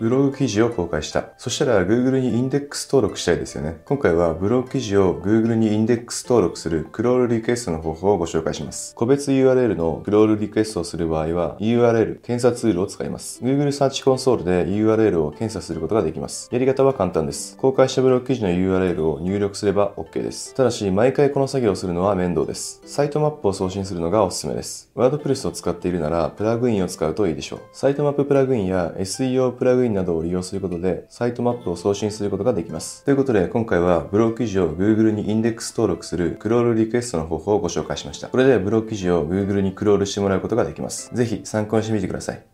ブログ記事を公開した。そしたら Google にインデックス登録したいですよね。今回はブログ記事を Google にインデックス登録するクロールリクエストの方法をご紹介します。個別 URL のクロールリクエストをする場合は URL 検査ツールを使います。Google サーチコンソールで URL を検査することができます。やり方は簡単です。公開したブログ記事の URL を入力すれば OK です。ただし、毎回この作業をするのは面倒です。サイトマップを送信するのがおすすめです。WordPress を使っているなら、プラグインを使うといいでしょう。サイトマッププラグインや SEO プラグインなどを利用することで、サイトマップを送信することができます。ということで、今回はブログ記事を Google にインデックス登録するクロールリクエストの方法をご紹介しました。これでブログ記事を Google にクロールしてもらうことができます。ぜひ参考にしてみてください。